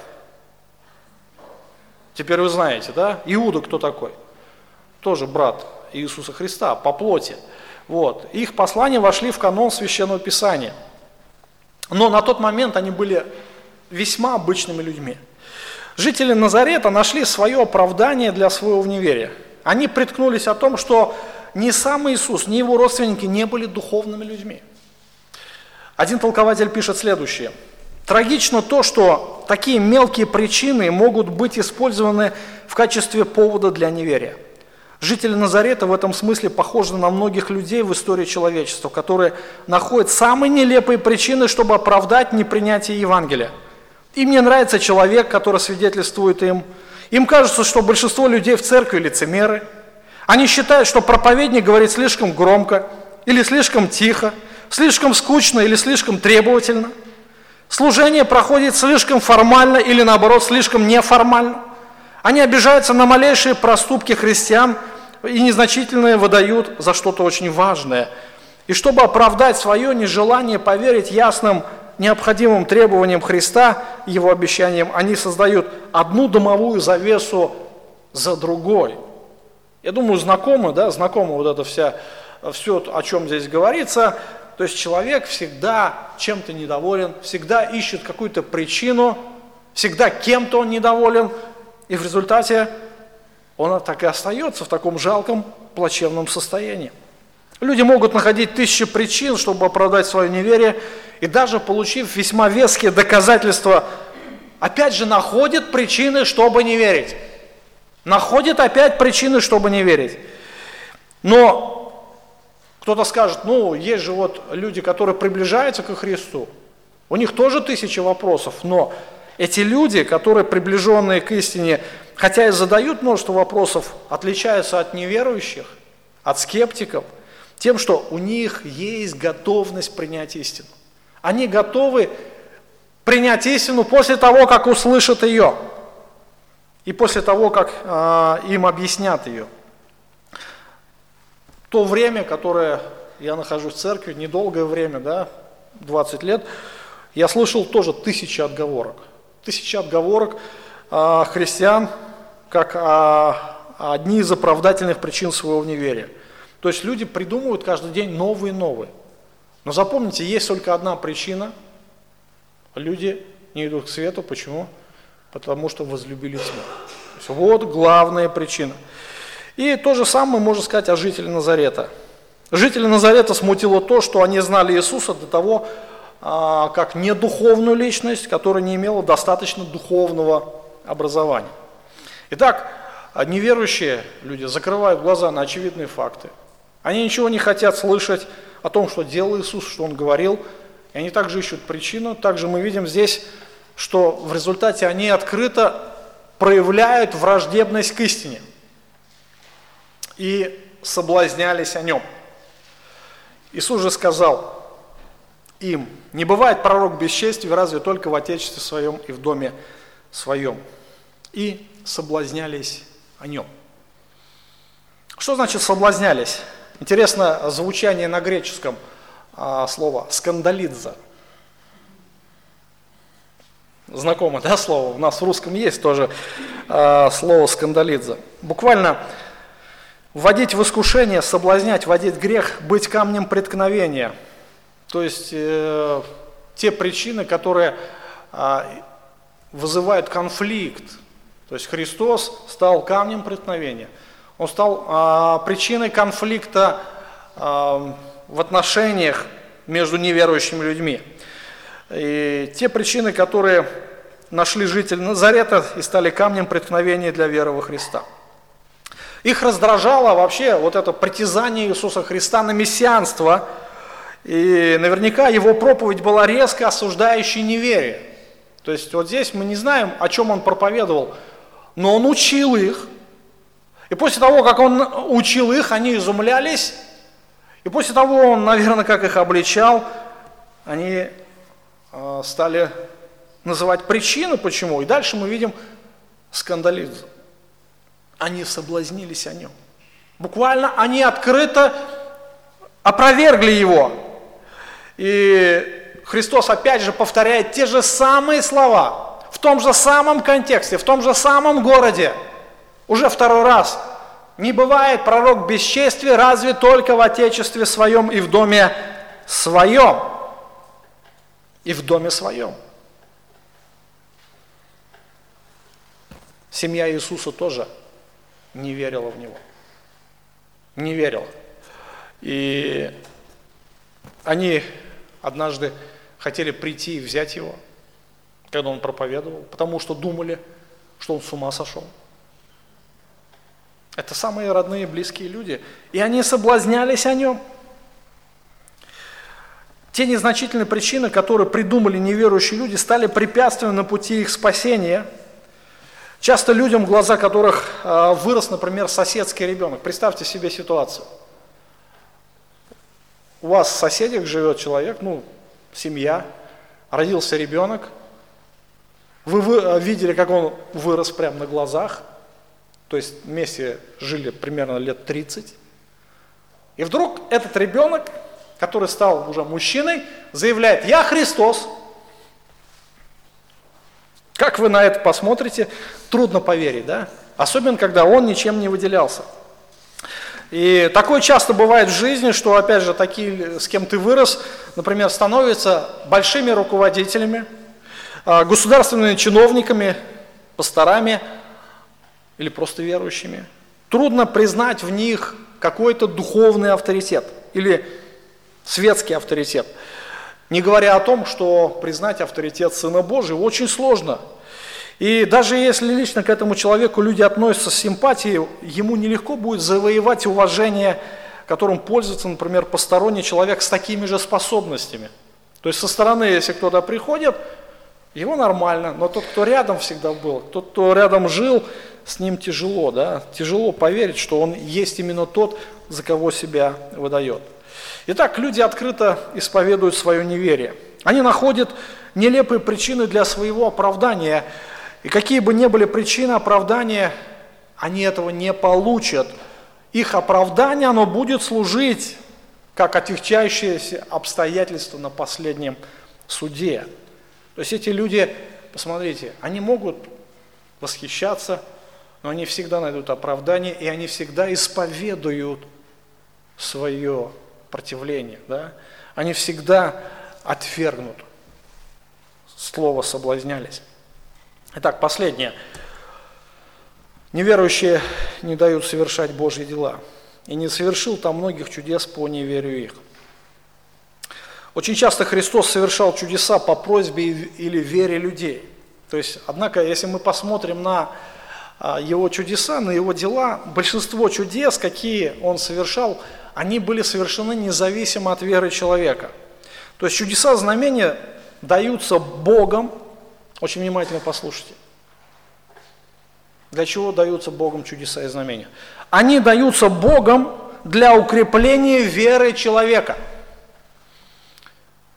Теперь вы знаете, да? Иуда кто такой? Тоже брат Иисуса Христа по плоти. Вот. Их послания вошли в канон Священного Писания. Но на тот момент они были весьма обычными людьми. Жители Назарета нашли свое оправдание для своего неверия. Они приткнулись о том, что ни сам Иисус, ни его родственники не были духовными людьми. Один толкователь пишет следующее. Трагично то, что такие мелкие причины могут быть использованы в качестве повода для неверия. Жители Назарета в этом смысле похожи на многих людей в истории человечества, которые находят самые нелепые причины, чтобы оправдать непринятие Евангелия. Им не нравится человек, который свидетельствует им, Им кажется, что большинство людей в церкви лицемеры. Они считают, что проповедник говорит слишком громко или слишком тихо, слишком скучно или слишком требовательно. Служение проходит слишком формально или наоборот слишком неформально. Они обижаются на малейшие проступки христиан и незначительные выдают за что-то очень важное. И чтобы оправдать свое нежелание поверить ясным необходимым требованиям Христа, Его обещаниям, они создают одну домовую завесу за другой. Я думаю, знакомы, да, знакома вот это вся, все, о чем здесь говорится. То есть человек всегда чем-то недоволен, всегда ищет какую-то причину, всегда кем-то он недоволен, и в результате он так и остается в таком жалком, плачевном состоянии. Люди могут находить тысячи причин, чтобы оправдать свое неверие, и даже получив весьма веские доказательства, опять же находят причины, чтобы не верить. Находят опять причины, чтобы не верить. Но кто-то скажет, ну, есть же вот люди, которые приближаются к Христу, у них тоже тысячи вопросов, но эти люди, которые приближенные к истине, хотя и задают множество вопросов, отличаются от неверующих, от скептиков, тем, что у них есть готовность принять истину. Они готовы принять истину после того, как услышат ее, и после того, как э, им объяснят ее. То время, которое я нахожусь в церкви, недолгое время, да, 20 лет, я слышал тоже тысячи отговорок – тысячи отговорок а, христиан, как а, одни из оправдательных причин своего неверия. То есть люди придумывают каждый день новые и новые. Но запомните, есть только одна причина. Люди не идут к свету. Почему? Потому что возлюбили тьму. вот главная причина. И то же самое можно сказать о жителях Назарета. Жители Назарета смутило то, что они знали Иисуса до того, а, как недуховную личность, которая не имела достаточно духовного образования. Итак, неверующие люди закрывают глаза на очевидные факты. Они ничего не хотят слышать о том, что делал Иисус, что Он говорил, и они также ищут причину. Также мы видим здесь, что в результате они открыто проявляют враждебность к истине и соблазнялись о нем. Иисус же сказал, им. Не бывает пророк без чести, разве только в Отечестве своем и в доме своем. И соблазнялись о нем. Что значит соблазнялись? Интересно звучание на греческом а, слова «скандалидза». Знакомо, да, слово? У нас в русском есть тоже а, слово «скандалидза». Буквально вводить в искушение, соблазнять, вводить грех, быть камнем преткновения – то есть э, те причины, которые э, вызывают конфликт. То есть Христос стал камнем преткновения. Он стал э, причиной конфликта э, в отношениях между неверующими людьми. И те причины, которые нашли жители Назарета и стали камнем преткновения для веры во Христа. Их раздражало вообще вот это притязание Иисуса Христа на мессианство – и наверняка его проповедь была резко осуждающей неверие. То есть вот здесь мы не знаем, о чем он проповедовал, но он учил их. И после того, как он учил их, они изумлялись. И после того, он, наверное, как их обличал, они стали называть причины, почему. И дальше мы видим скандализм. Они соблазнились о нем. Буквально они открыто опровергли его. И Христос опять же повторяет те же самые слова, в том же самом контексте, в том же самом городе, уже второй раз. Не бывает пророк бесчестия разве только в Отечестве своем и в доме своем. И в доме своем. Семья Иисуса тоже не верила в Него. Не верила. И они однажды хотели прийти и взять его, когда он проповедовал, потому что думали, что он с ума сошел. Это самые родные, близкие люди. И они соблазнялись о нем. Те незначительные причины, которые придумали неверующие люди, стали препятствием на пути их спасения. Часто людям, глаза которых а, вырос, например, соседский ребенок. Представьте себе ситуацию. У вас в соседях живет человек, ну, семья, родился ребенок, вы, а, видели, как он вырос прямо на глазах, то есть вместе жили примерно лет 30. И вдруг этот ребенок, который стал уже мужчиной, заявляет, я Христос, как вы на это посмотрите, трудно поверить, да? Особенно, когда он ничем не выделялся. И такое часто бывает в жизни, что, опять же, такие, с кем ты вырос, например, становятся большими руководителями, а, государственными чиновниками, пасторами или просто верующими. Трудно признать в них какой-то духовный авторитет или светский авторитет. Не говоря о том, что признать авторитет Сына Божьего очень сложно. И даже если лично к этому человеку люди относятся с симпатией, ему нелегко будет завоевать уважение, которым пользуется, например, посторонний человек с такими же способностями. То есть со стороны, если кто-то приходит, его нормально, но тот, кто рядом всегда был, тот, кто рядом жил, с ним тяжело, да, тяжело поверить, что он есть именно тот, за кого себя выдает. Итак, люди открыто исповедуют свое неверие. Они находят нелепые причины для своего оправдания. И какие бы ни были причины оправдания, они этого не получат. Их оправдание, оно будет служить как отягчающееся обстоятельство на последнем суде. То есть эти люди, посмотрите, они могут восхищаться, но они всегда найдут оправдание, и они всегда исповедуют свое противление, да, они всегда отвергнут. Слово соблазнялись. Итак, последнее. Неверующие не дают совершать Божьи дела. И не совершил там многих чудес по неверию их. Очень часто Христос совершал чудеса по просьбе или вере людей. То есть, однако, если мы посмотрим на а, его чудеса, на его дела, большинство чудес, какие он совершал, они были совершены независимо от веры человека. То есть чудеса, знамения даются Богом, очень внимательно послушайте. Для чего даются Богом чудеса и знамения? Они даются Богом для укрепления веры человека.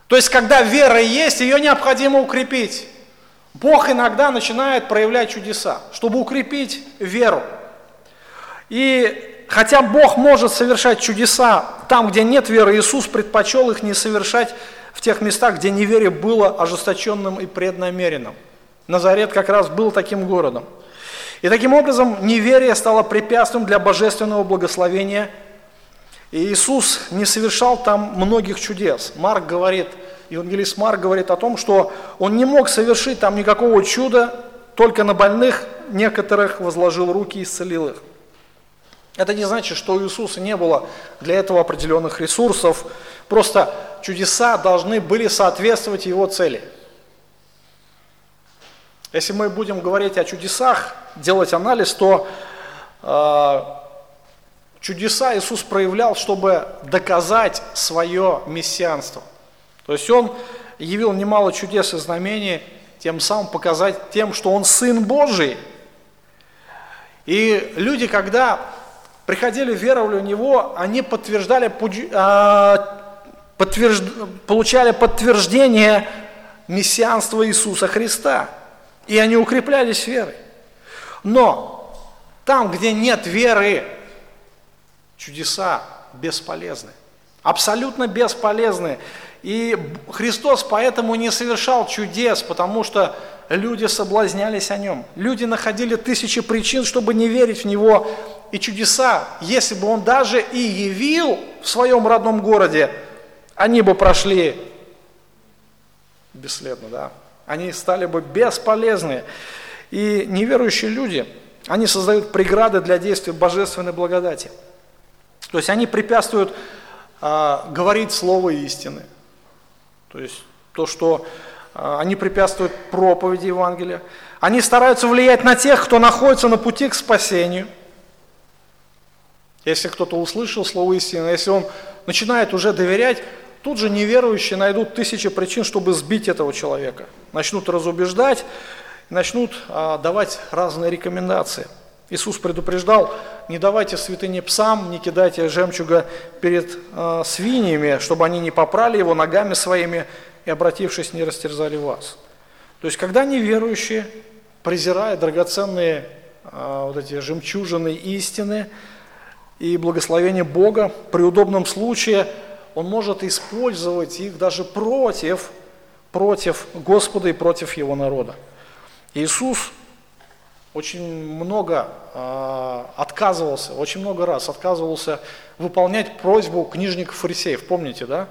То есть, когда вера есть, ее необходимо укрепить. Бог иногда начинает проявлять чудеса, чтобы укрепить веру. И хотя Бог может совершать чудеса там, где нет веры, Иисус предпочел их не совершать в тех местах, где неверие было ожесточенным и преднамеренным. Назарет как раз был таким городом. И таким образом неверие стало препятствием для божественного благословения. И Иисус не совершал там многих чудес. Марк говорит, евангелист Марк говорит о том, что он не мог совершить там никакого чуда, только на больных некоторых возложил руки и исцелил их. Это не значит, что у Иисуса не было для этого определенных ресурсов. Просто чудеса должны были соответствовать его цели. Если мы будем говорить о чудесах, делать анализ, то э, чудеса Иисус проявлял, чтобы доказать свое мессианство. То есть Он явил немало чудес и знамений, тем самым показать тем, что Он Сын Божий. И люди, когда приходили, веровали в Него, они подтверждали, а, подтвержд, получали подтверждение мессианства Иисуса Христа. И они укреплялись верой. Но там, где нет веры, чудеса бесполезны. Абсолютно бесполезны. И Христос поэтому не совершал чудес, потому что люди соблазнялись о нем. Люди находили тысячи причин, чтобы не верить в него. И чудеса, если бы он даже и явил в своем родном городе, они бы прошли бесследно, да. Они стали бы бесполезны. И неверующие люди, они создают преграды для действия божественной благодати. То есть они препятствуют а, говорить слово истины, то есть то, что а, они препятствуют проповеди Евангелия. Они стараются влиять на тех, кто находится на пути к спасению. Если кто-то услышал слово истины, если он начинает уже доверять, тут же неверующие найдут тысячи причин, чтобы сбить этого человека. Начнут разубеждать, начнут а, давать разные рекомендации. Иисус предупреждал, не давайте святыни псам, не кидайте жемчуга перед э, свиньями, чтобы они не попрали его ногами своими и, обратившись, не растерзали вас. То есть, когда неверующие, презирая драгоценные э, вот эти жемчужины истины и благословения Бога, при удобном случае он может использовать их даже против, против Господа и против Его народа. Иисус очень много э, отказывался, очень много раз отказывался выполнять просьбу книжников фарисеев, помните, да?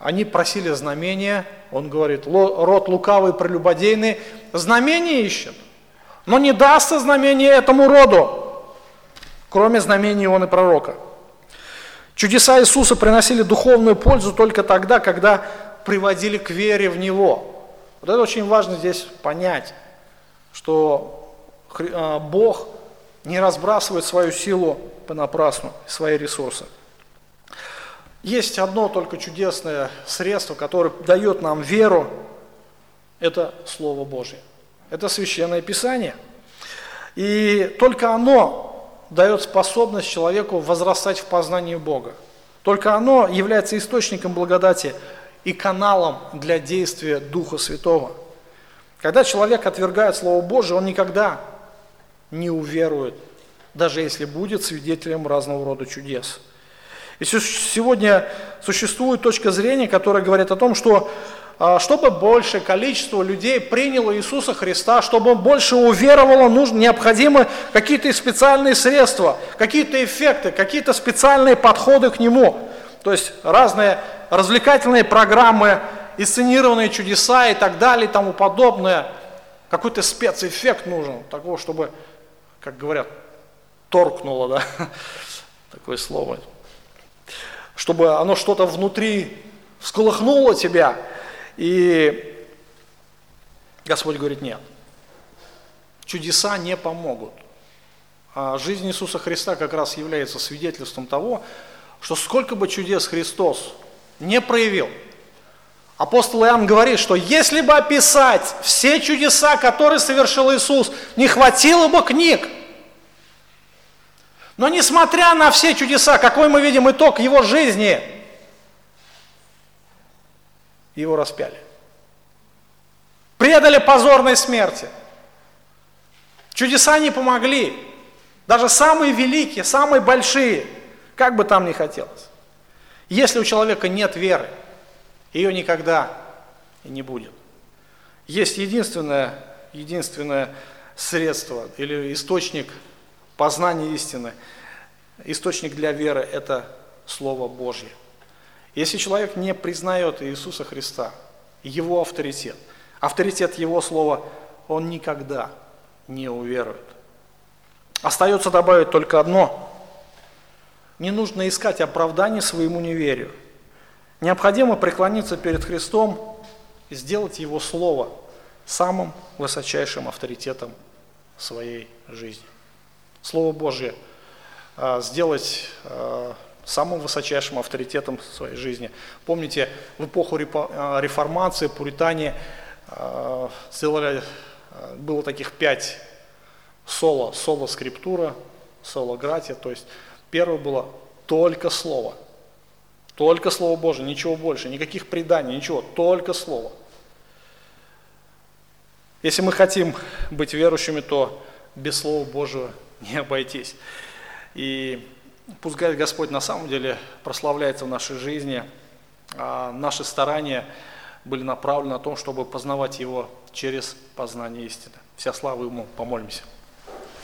Они просили знамения, он говорит, род лукавый, прелюбодейный, знамения ищет, но не дастся знамение этому роду, кроме знамений он пророка. Чудеса Иисуса приносили духовную пользу только тогда, когда приводили к вере в Него. Вот это очень важно здесь понять, что а, Бог не разбрасывает свою силу понапрасну, свои ресурсы. Есть одно только чудесное средство, которое дает нам веру, это Слово Божье. Это Священное Писание. И только оно дает способность человеку возрастать в познании Бога. Только оно является источником благодати и каналом для действия Духа Святого. Когда человек отвергает Слово Божие, он никогда не уверует, даже если будет свидетелем разного рода чудес. И сегодня существует точка зрения, которая говорит о том, что чтобы большее количество людей приняло Иисуса Христа, чтобы больше уверовало, нужно, необходимы какие-то специальные средства, какие-то эффекты, какие-то специальные подходы к Нему. То есть разные развлекательные программы, инсценированные чудеса и так далее и тому подобное. Какой-то спецэффект нужен, такого, чтобы как говорят, торкнуло, да, такое слово, чтобы оно что-то внутри всколыхнуло тебя, и Господь говорит, нет, чудеса не помогут. А жизнь Иисуса Христа как раз является свидетельством того, что сколько бы чудес Христос не проявил, апостол Иоанн говорит, что если бы описать все чудеса, которые совершил Иисус, не хватило бы книг. Но несмотря на все чудеса, какой мы видим итог его жизни, его распяли. Предали позорной смерти. Чудеса не помогли. Даже самые великие, самые большие, как бы там ни хотелось. Если у человека нет веры, ее никогда и не будет. Есть единственное, единственное средство или источник познания истины. Источник для веры – это Слово Божье. Если человек не признает Иисуса Христа, Его авторитет, авторитет Его Слова, он никогда не уверует. Остается добавить только одно. Не нужно искать оправдание своему неверию. Необходимо преклониться перед Христом и сделать Его Слово самым высочайшим авторитетом своей жизни. Слово Божье а, сделать а, самым высочайшим авторитетом в своей жизни. Помните, в эпоху а, реформации пуритане сделали, было таких пять соло, соло скриптура, соло гратия, то есть первое было только слово, только Слово Божие, ничего больше, никаких преданий, ничего, только Слово. Если мы хотим быть верующими, то без Слова Божьего не обойтись. И пускай Господь на самом деле прославляется в нашей жизни, а наши старания были направлены на то, чтобы познавать Его через познание истины. Вся слава Ему, помолимся.